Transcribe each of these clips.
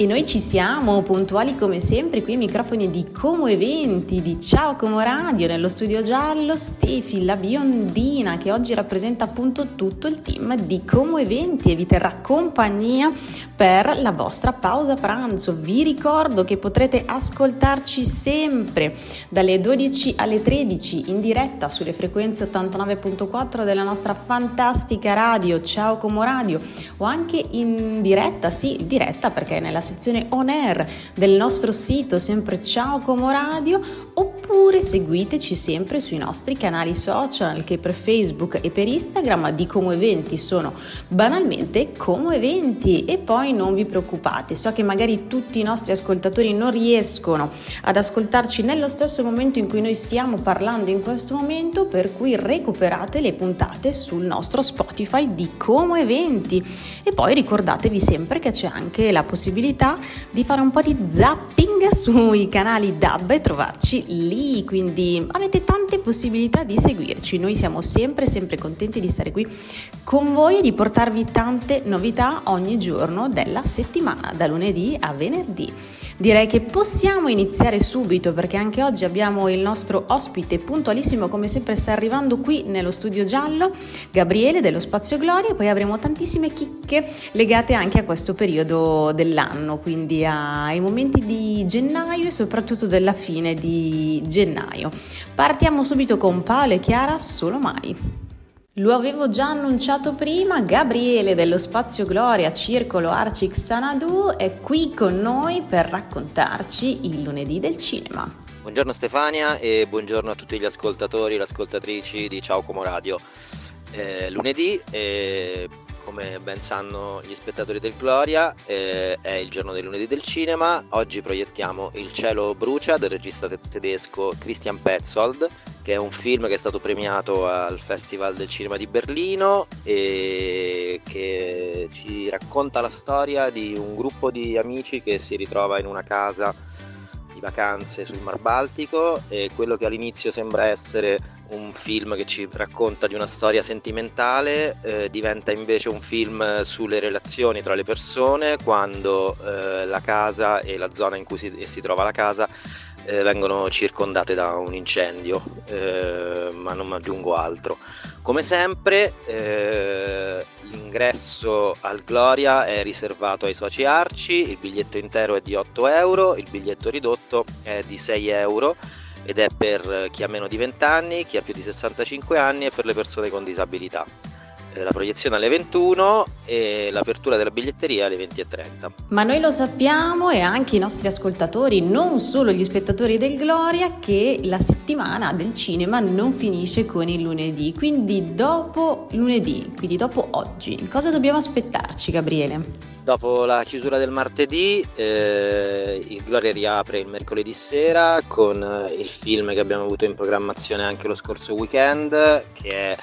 E noi ci siamo, puntuali come sempre, qui ai microfoni di Como Eventi, di Ciao Como Radio, nello studio giallo, Stefi, la biondina, che oggi rappresenta appunto tutto il team di Como Eventi e vi terrà compagnia per la vostra pausa pranzo. Vi ricordo che potrete ascoltarci sempre dalle 12 alle 13 in diretta sulle frequenze 89.4 della nostra fantastica radio, Ciao Como Radio, o anche in diretta, sì, diretta perché nella sezione on air del nostro sito, sempre Ciao Como Radio, oppure seguiteci sempre sui nostri canali social che per Facebook e per Instagram di Como Eventi sono banalmente Como Eventi. E poi non vi preoccupate, so che magari tutti i nostri ascoltatori non riescono ad ascoltarci nello stesso momento in cui noi stiamo parlando in questo momento, per cui recuperate le puntate sul nostro Spotify di Como Eventi. E poi ricordatevi sempre che c'è anche la possibilità di fare un po' di zapping sui canali DAB e trovarci lì, quindi avete tante possibilità di seguirci. Noi siamo sempre, sempre contenti di stare qui con voi e di portarvi tante novità ogni giorno della settimana, da lunedì a venerdì. Direi che possiamo iniziare subito perché anche oggi abbiamo il nostro ospite puntualissimo come sempre sta arrivando qui nello studio giallo, Gabriele dello Spazio Gloria, poi avremo tantissime chicche legate anche a questo periodo dell'anno, quindi ai momenti di gennaio e soprattutto della fine di gennaio. Partiamo subito con Paolo e Chiara, solo mai. Lo avevo già annunciato prima, Gabriele dello Spazio Gloria Circolo Arci Xanadu è qui con noi per raccontarci il lunedì del cinema. Buongiorno Stefania e buongiorno a tutti gli ascoltatori e ascoltatrici di Ciao Como Radio. Eh, lunedì eh, come ben sanno gli spettatori del Gloria, eh, è il giorno del lunedì del cinema. Oggi proiettiamo Il cielo brucia del regista tedesco Christian Petzold, che è un film che è stato premiato al Festival del Cinema di Berlino e che ci racconta la storia di un gruppo di amici che si ritrova in una casa di vacanze sul Mar Baltico e quello che all'inizio sembra essere un film che ci racconta di una storia sentimentale eh, diventa invece un film sulle relazioni tra le persone quando eh, la casa e la zona in cui si, si trova la casa eh, vengono circondate da un incendio, eh, ma non aggiungo altro. Come sempre eh, l'ingresso al Gloria è riservato ai soci arci, il biglietto intero è di 8 euro, il biglietto ridotto è di 6 euro ed è per chi ha meno di 20 anni, chi ha più di 65 anni e per le persone con disabilità. Eh, la proiezione alle 21 e l'apertura della biglietteria alle 20.30. Ma noi lo sappiamo e anche i nostri ascoltatori, non solo gli spettatori del Gloria, che la settimana del cinema non finisce con il lunedì, quindi dopo lunedì, quindi dopo oggi, cosa dobbiamo aspettarci Gabriele? Dopo la chiusura del martedì, eh, il Gloria riapre il mercoledì sera con eh, il film che abbiamo avuto in programmazione anche lo scorso weekend, che è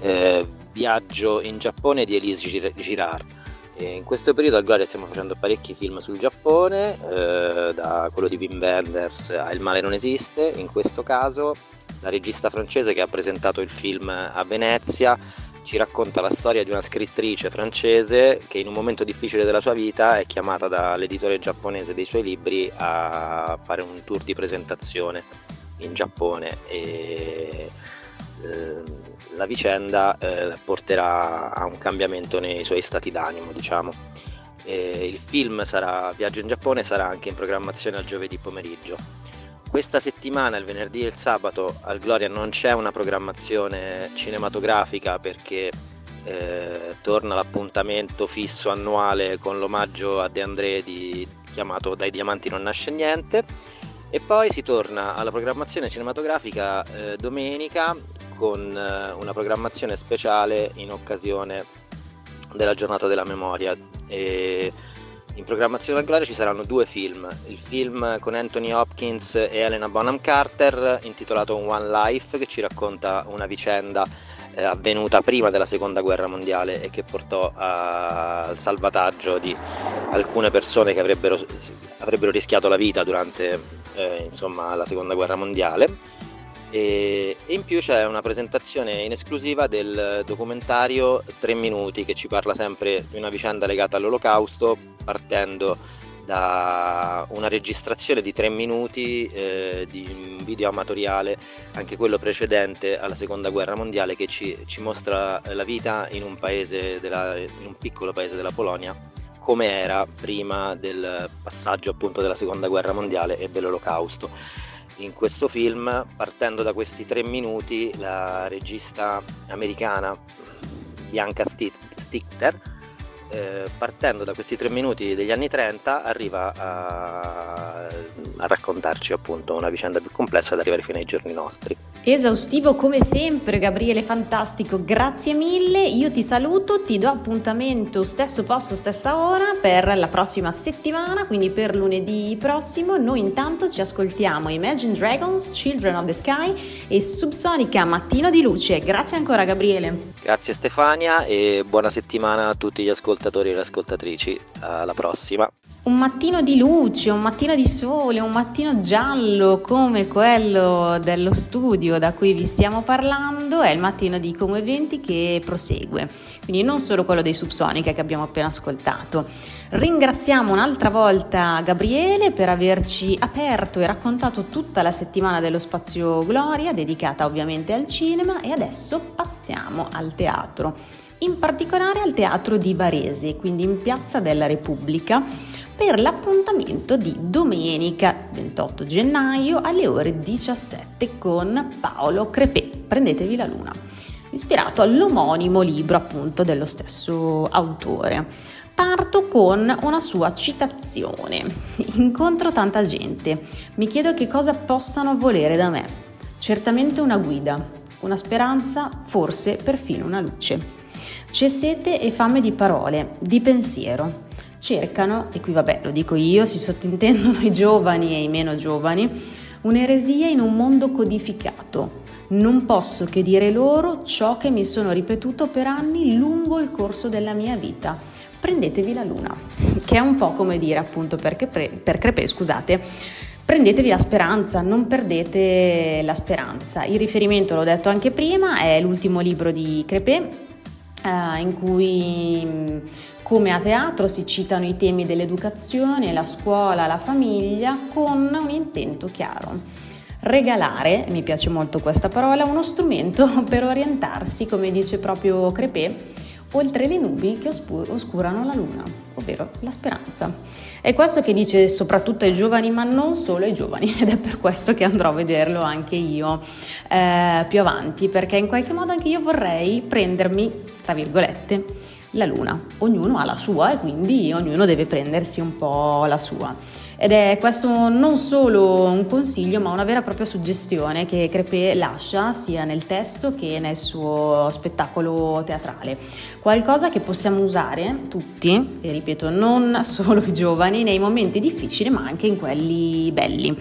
eh, Viaggio in Giappone di Elise Girard. E in questo periodo al Gloria stiamo facendo parecchi film sul Giappone, eh, da quello di Wim Wenders a Il male non esiste, in questo caso la regista francese che ha presentato il film a Venezia ci racconta la storia di una scrittrice francese che in un momento difficile della sua vita è chiamata dall'editore giapponese dei suoi libri a fare un tour di presentazione in Giappone e eh, la vicenda eh, porterà a un cambiamento nei suoi stati d'animo, diciamo. E il film sarà Viaggio in Giappone sarà anche in programmazione al giovedì pomeriggio. Questa settimana, il venerdì e il sabato, al Gloria non c'è una programmazione cinematografica perché eh, torna l'appuntamento fisso annuale con l'omaggio a De André di, chiamato Dai diamanti non nasce niente e poi si torna alla programmazione cinematografica eh, domenica con eh, una programmazione speciale in occasione della giornata della memoria. E in programmazione al Gloria ci saranno due film, il film con Anthony Hopkins e Elena Bonham Carter intitolato One Life che ci racconta una vicenda eh, avvenuta prima della seconda guerra mondiale e che portò a, al salvataggio di alcune persone che avrebbero, avrebbero rischiato la vita durante eh, insomma, la seconda guerra mondiale. E, in più c'è una presentazione in esclusiva del documentario 3 minuti che ci parla sempre di una vicenda legata all'olocausto partendo da una registrazione di tre minuti eh, di un video amatoriale, anche quello precedente alla seconda guerra mondiale, che ci, ci mostra la vita in un, della, in un piccolo paese della Polonia come era prima del passaggio appunto della seconda guerra mondiale e dell'olocausto. In questo film, partendo da questi tre minuti, la regista americana Bianca Stichter eh, partendo da questi tre minuti degli anni 30 arriva a, a raccontarci appunto una vicenda più complessa ad arrivare fino ai giorni nostri. Esaustivo come sempre Gabriele, fantastico, grazie mille, io ti saluto, ti do appuntamento stesso posto, stessa ora per la prossima settimana, quindi per lunedì prossimo, noi intanto ci ascoltiamo Imagine Dragons, Children of the Sky e Subsonica Mattino di Luce, grazie ancora Gabriele. Grazie Stefania e buona settimana a tutti gli ascoltatori e le ascoltatrici, alla prossima. Un mattino di luce, un mattino di sole, un mattino giallo come quello dello studio da cui vi stiamo parlando è il mattino di Como Eventi che prosegue, quindi non solo quello dei Subsonica che abbiamo appena ascoltato. Ringraziamo un'altra volta Gabriele per averci aperto e raccontato tutta la settimana dello Spazio Gloria, dedicata ovviamente al cinema e adesso passiamo al teatro, in particolare al teatro di Varese, quindi in Piazza della Repubblica per l'appuntamento di domenica 28 gennaio alle ore 17 con Paolo Crepè. Prendetevi la luna, ispirato all'omonimo libro appunto dello stesso autore. Parto con una sua citazione. Incontro tanta gente, mi chiedo che cosa possano volere da me. Certamente una guida, una speranza, forse perfino una luce. C'è sete e fame di parole, di pensiero, cercano, e qui vabbè lo dico io, si sottintendono i giovani e i meno giovani, un'eresia in un mondo codificato. Non posso che dire loro ciò che mi sono ripetuto per anni lungo il corso della mia vita. Prendetevi la luna, che è un po' come dire appunto per, per Crepè, scusate, prendetevi la speranza, non perdete la speranza. Il riferimento, l'ho detto anche prima, è l'ultimo libro di Crepè, eh, in cui come a teatro si citano i temi dell'educazione, la scuola, la famiglia con un intento chiaro. Regalare, mi piace molto questa parola, uno strumento per orientarsi, come dice proprio Crepè, oltre le nubi che oscurano la luna, ovvero la speranza. È questo che dice soprattutto ai giovani, ma non solo ai giovani, ed è per questo che andrò a vederlo anche io eh, più avanti, perché in qualche modo anche io vorrei prendermi, tra virgolette, la luna. Ognuno ha la sua e quindi ognuno deve prendersi un po' la sua. Ed è questo non solo un consiglio, ma una vera e propria suggestione che Crepè lascia sia nel testo che nel suo spettacolo teatrale. Qualcosa che possiamo usare tutti, e ripeto, non solo i giovani, nei momenti difficili, ma anche in quelli belli.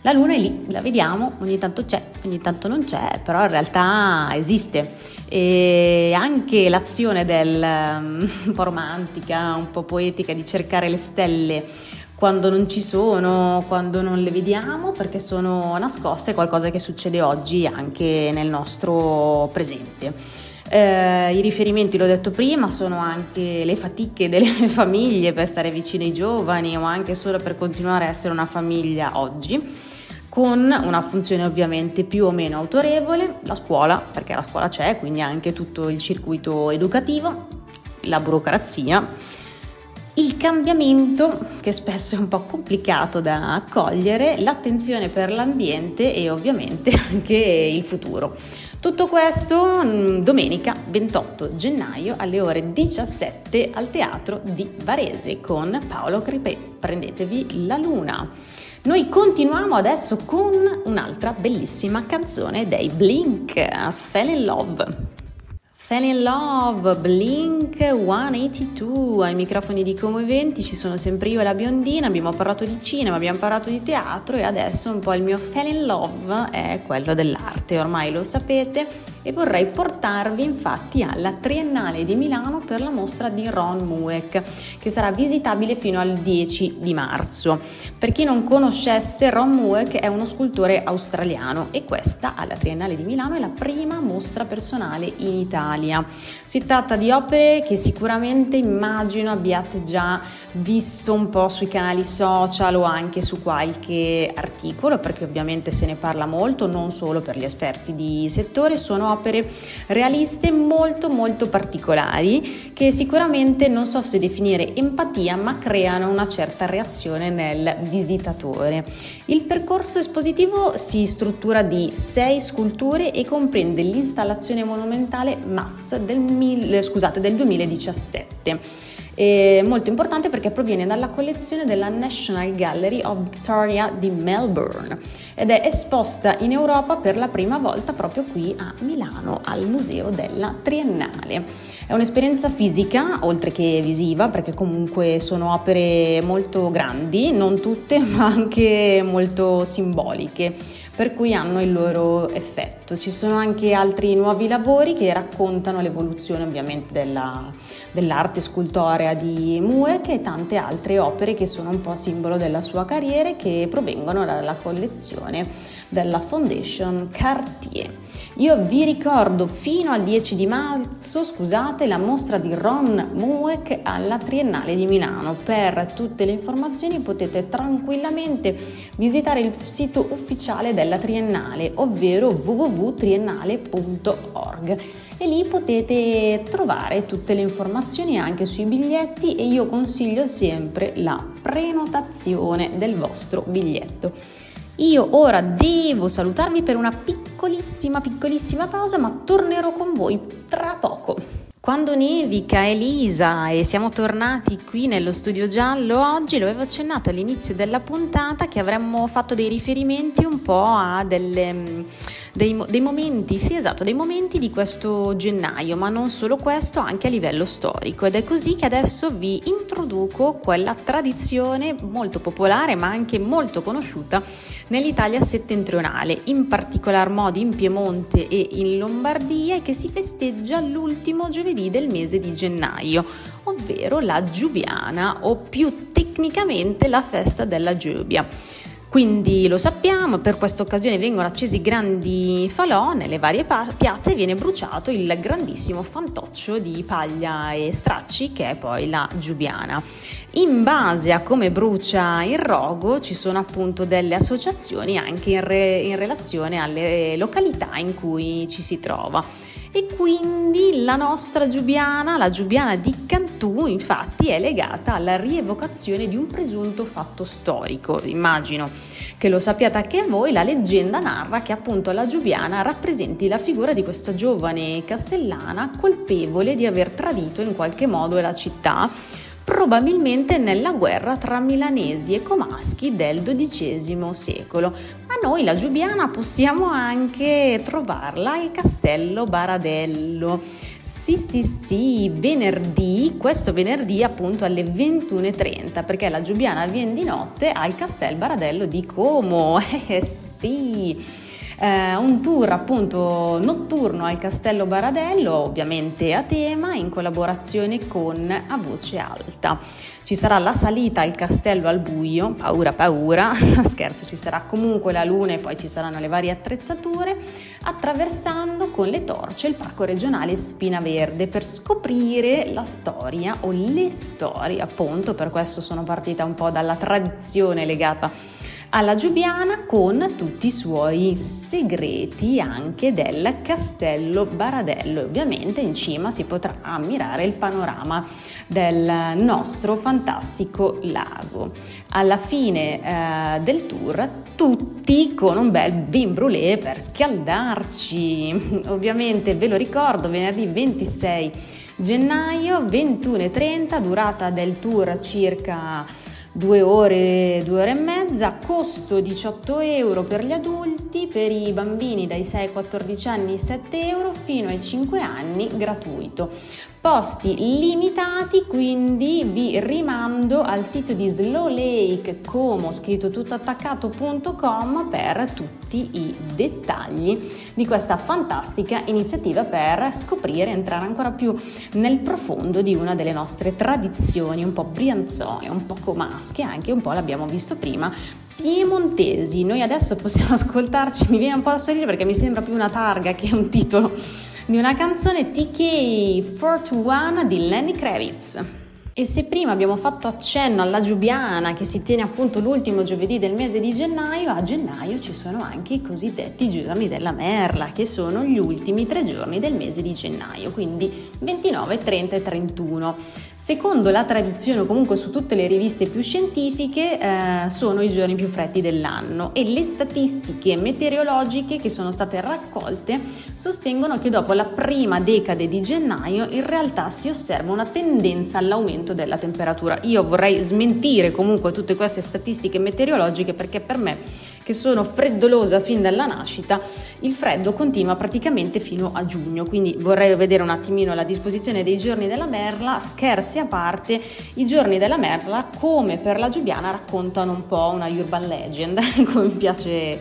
La luna è lì, la vediamo, ogni tanto c'è, ogni tanto non c'è, però in realtà esiste e anche l'azione del, um, un po' romantica, un po' poetica di cercare le stelle quando non ci sono, quando non le vediamo perché sono nascoste, è qualcosa che succede oggi anche nel nostro presente. Eh, I riferimenti, l'ho detto prima, sono anche le fatiche delle famiglie per stare vicino ai giovani o anche solo per continuare a essere una famiglia oggi con una funzione ovviamente più o meno autorevole, la scuola, perché la scuola c'è, quindi anche tutto il circuito educativo, la burocrazia, il cambiamento, che spesso è un po' complicato da accogliere, l'attenzione per l'ambiente e ovviamente anche il futuro. Tutto questo mm, domenica 28 gennaio alle ore 17 al Teatro di Varese con Paolo Cripè. Prendetevi la luna. Noi continuiamo adesso con un'altra bellissima canzone dei Blink, Fell in Love. Fell in Love, Blink 182, ai microfoni di Como Eventi ci sono sempre io e la biondina, abbiamo parlato di cinema, abbiamo parlato di teatro e adesso un po' il mio Fell in Love è quello dell'arte, ormai lo sapete, e vorrei portarvi infatti alla Triennale di Milano per la mostra di Ron Mueck che sarà visitabile fino al 10 di marzo. Per chi non conoscesse, Ron Mueck è uno scultore australiano e questa alla Triennale di Milano è la prima mostra personale in Italia. Si tratta di opere che sicuramente immagino abbiate già visto un po' sui canali social o anche su qualche articolo perché ovviamente se ne parla molto non solo per gli esperti di settore, sono opere realiste molto molto particolari che sicuramente non so se definire empatia ma creano una certa reazione nel visitatore. Il percorso espositivo si struttura di sei sculture e comprende l'installazione monumentale Mass del, scusate, del 2017. È molto importante perché proviene dalla collezione della National Gallery of Victoria di Melbourne ed è esposta in Europa per la prima volta proprio qui a Milano al Museo della Triennale. È un'esperienza fisica oltre che visiva perché comunque sono opere molto grandi, non tutte ma anche molto simboliche per cui hanno il loro effetto. Ci sono anche altri nuovi lavori che raccontano l'evoluzione ovviamente della, dell'arte scultorea di Mueck e tante altre opere che sono un po' simbolo della sua carriera e che provengono dalla collezione della Foundation Cartier. Io vi ricordo fino al 10 di marzo, scusate, la mostra di Ron Mueck alla Triennale di Milano. Per tutte le informazioni potete tranquillamente visitare il sito ufficiale della Triennale, ovvero www.triennale.org e lì potete trovare tutte le informazioni anche sui biglietti e io consiglio sempre la prenotazione del vostro biglietto. Io ora devo salutarvi per una piccolissima, piccolissima pausa, ma tornerò con voi tra poco. Quando nevica Elisa e siamo tornati qui nello studio giallo oggi, lo avevo accennato all'inizio della puntata che avremmo fatto dei riferimenti un po' a delle dei, dei momenti, sì esatto, dei momenti di questo gennaio, ma non solo questo, anche a livello storico. Ed è così che adesso vi introduco quella tradizione molto popolare, ma anche molto conosciuta nell'Italia settentrionale, in particolar modo in Piemonte e in Lombardia, che si festeggia l'ultimo giovedì del mese di gennaio, ovvero la Giubiana o più tecnicamente la festa della Giubia. Quindi lo sappiamo, per questa occasione vengono accesi grandi falò nelle varie pa- piazze e viene bruciato il grandissimo fantoccio di paglia e stracci che è poi la giubiana. In base a come brucia il rogo ci sono appunto delle associazioni anche in, re- in relazione alle località in cui ci si trova e quindi la nostra Giubiana, la Giubiana di Cantù, infatti è legata alla rievocazione di un presunto fatto storico. Immagino che lo sappiate anche voi, la leggenda narra che appunto la Giubiana rappresenti la figura di questa giovane castellana colpevole di aver tradito in qualche modo la città probabilmente nella guerra tra milanesi e comaschi del XII secolo. Noi la Giubiana possiamo anche trovarla al castello Baradello. Sì, sì, sì, venerdì, questo venerdì appunto alle 21.30, perché la Giubiana viene di notte al castello Baradello di Como. Eh sì! Eh, un tour appunto notturno al Castello Baradello, ovviamente a tema, in collaborazione con A Voce Alta. Ci sarà la salita al castello al buio, paura paura, scherzo, ci sarà comunque la luna e poi ci saranno le varie attrezzature, attraversando con le torce il parco regionale Spina Verde per scoprire la storia o le storie, appunto, per questo sono partita un po' dalla tradizione legata alla Giubiana con tutti i suoi segreti anche del castello Baradello e ovviamente in cima si potrà ammirare il panorama del nostro fantastico lago. Alla fine eh, del tour tutti con un bel vin brûlé per scaldarci. Ovviamente ve lo ricordo venerdì 26 gennaio 21.30 durata del tour circa due ore, due ore e mezza, costo 18 euro per gli adulti, per i bambini dai 6 ai 14 anni 7 euro, fino ai 5 anni gratuito. Posti limitati, quindi vi rimando al sito di Slow Lake Como, scritto tuttoattaccato.com per tutti i dettagli di questa fantastica iniziativa per scoprire, entrare ancora più nel profondo di una delle nostre tradizioni un po' brianzone, un po' comasche, anche un po' l'abbiamo visto prima, piemontesi. Noi adesso possiamo ascoltarci, mi viene un po' da sorridere perché mi sembra più una targa che un titolo di una canzone TK41 di Lenny Kravitz. E se prima abbiamo fatto accenno alla Giubiana che si tiene appunto l'ultimo giovedì del mese di gennaio, a gennaio ci sono anche i cosiddetti giorni della Merla, che sono gli ultimi tre giorni del mese di gennaio, quindi 29, 30 e 31. Secondo la tradizione, o comunque su tutte le riviste più scientifiche, eh, sono i giorni più freddi dell'anno e le statistiche meteorologiche che sono state raccolte sostengono che dopo la prima decade di gennaio in realtà si osserva una tendenza all'aumento della temperatura. Io vorrei smentire comunque tutte queste statistiche meteorologiche perché per me, che sono freddolosa fin dalla nascita, il freddo continua praticamente fino a giugno, quindi vorrei vedere un attimino la disposizione dei giorni della merla, scherzi a parte, i giorni della merla, come per la Giubiana, raccontano un po' una urban legend, come mi piace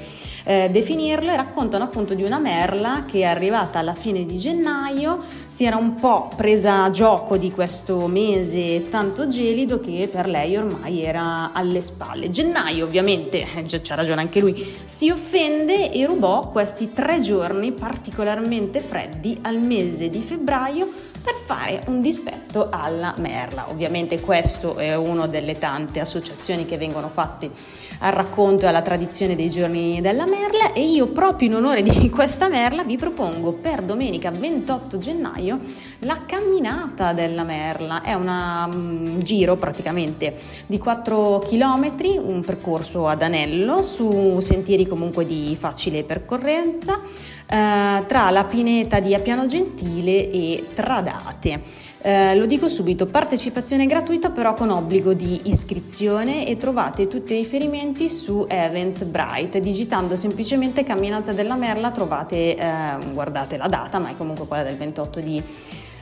eh, definirlo, e raccontano appunto di una merla che è arrivata alla fine di gennaio, si era un po' presa a gioco di questo mese tanto gelido che per lei ormai era alle spalle. Gennaio ovviamente, eh, c'ha ragione anche lui, si offende e rubò questi tre giorni particolarmente freddi al mese di febbraio per fare un dispetto alla merla. Ovviamente questo è una delle tante associazioni che vengono fatte al racconto e alla tradizione dei giorni della merla e io proprio in onore di questa merla vi propongo per domenica 28 gennaio la camminata della merla. È un um, giro praticamente di 4 km, un percorso ad anello su sentieri comunque di facile percorrenza eh, tra la pineta di Appiano Gentile e Tradate. Eh, lo dico subito, partecipazione gratuita però con obbligo di iscrizione e trovate tutti i riferimenti su Eventbrite. Digitando semplicemente Camminata della Merla trovate, eh, guardate la data, ma è comunque quella del 28 di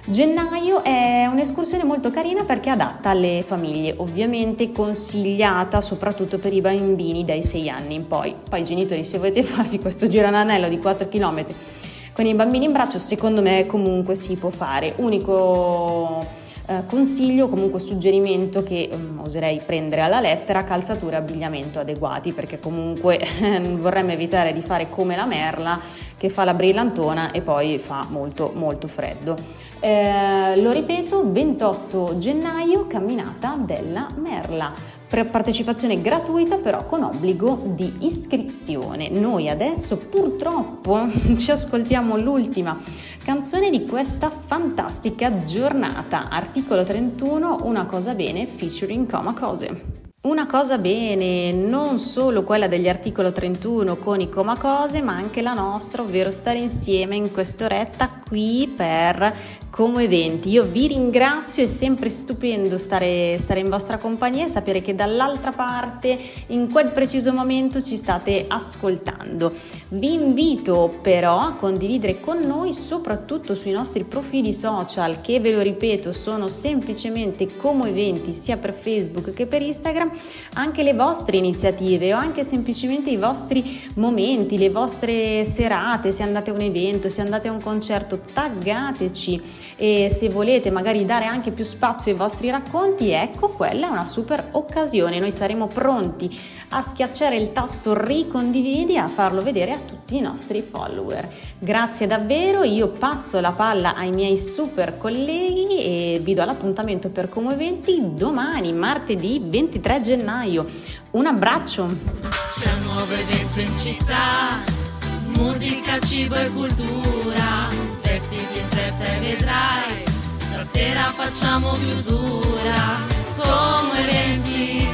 Gennaio è un'escursione molto carina perché adatta alle famiglie, ovviamente consigliata soprattutto per i bambini dai 6 anni in poi. Poi genitori se volete farvi questo giro anello di 4 km con i bambini in braccio secondo me comunque si può fare. Unico eh, consiglio, comunque suggerimento che um, oserei prendere alla lettera, calzature e abbigliamento adeguati perché comunque vorremmo evitare di fare come la merla che fa la brillantona e poi fa molto molto freddo. Eh, lo ripeto, 28 gennaio, camminata della Merla. Partecipazione gratuita però con obbligo di iscrizione. Noi adesso purtroppo ci ascoltiamo l'ultima canzone di questa fantastica giornata. Articolo 31, Una cosa bene featuring Coma Cose. Una cosa bene, non solo quella degli articolo 31 con i coma cose, ma anche la nostra, ovvero stare insieme in quest'oretta qui per Como Eventi. Io vi ringrazio, è sempre stupendo stare, stare in vostra compagnia e sapere che dall'altra parte in quel preciso momento ci state ascoltando. Vi invito però a condividere con noi soprattutto sui nostri profili social che ve lo ripeto sono semplicemente Como Eventi sia per Facebook che per Instagram anche le vostre iniziative o anche semplicemente i vostri momenti, le vostre serate, se andate a un evento, se andate a un concerto, taggateci e se volete magari dare anche più spazio ai vostri racconti, ecco quella è una super occasione. Noi saremo pronti a schiacciare il tasto ricondividi e a farlo vedere a tutti i nostri follower. Grazie davvero, io passo la palla ai miei super colleghi e vi do l'appuntamento per Como Eventi domani, martedì 23 gennaio. Un abbraccio! C'è un nuovo evento in città, musica, cibo e cultura, vestiti in fretta e vedrai, stasera facciamo chiusura come eventi.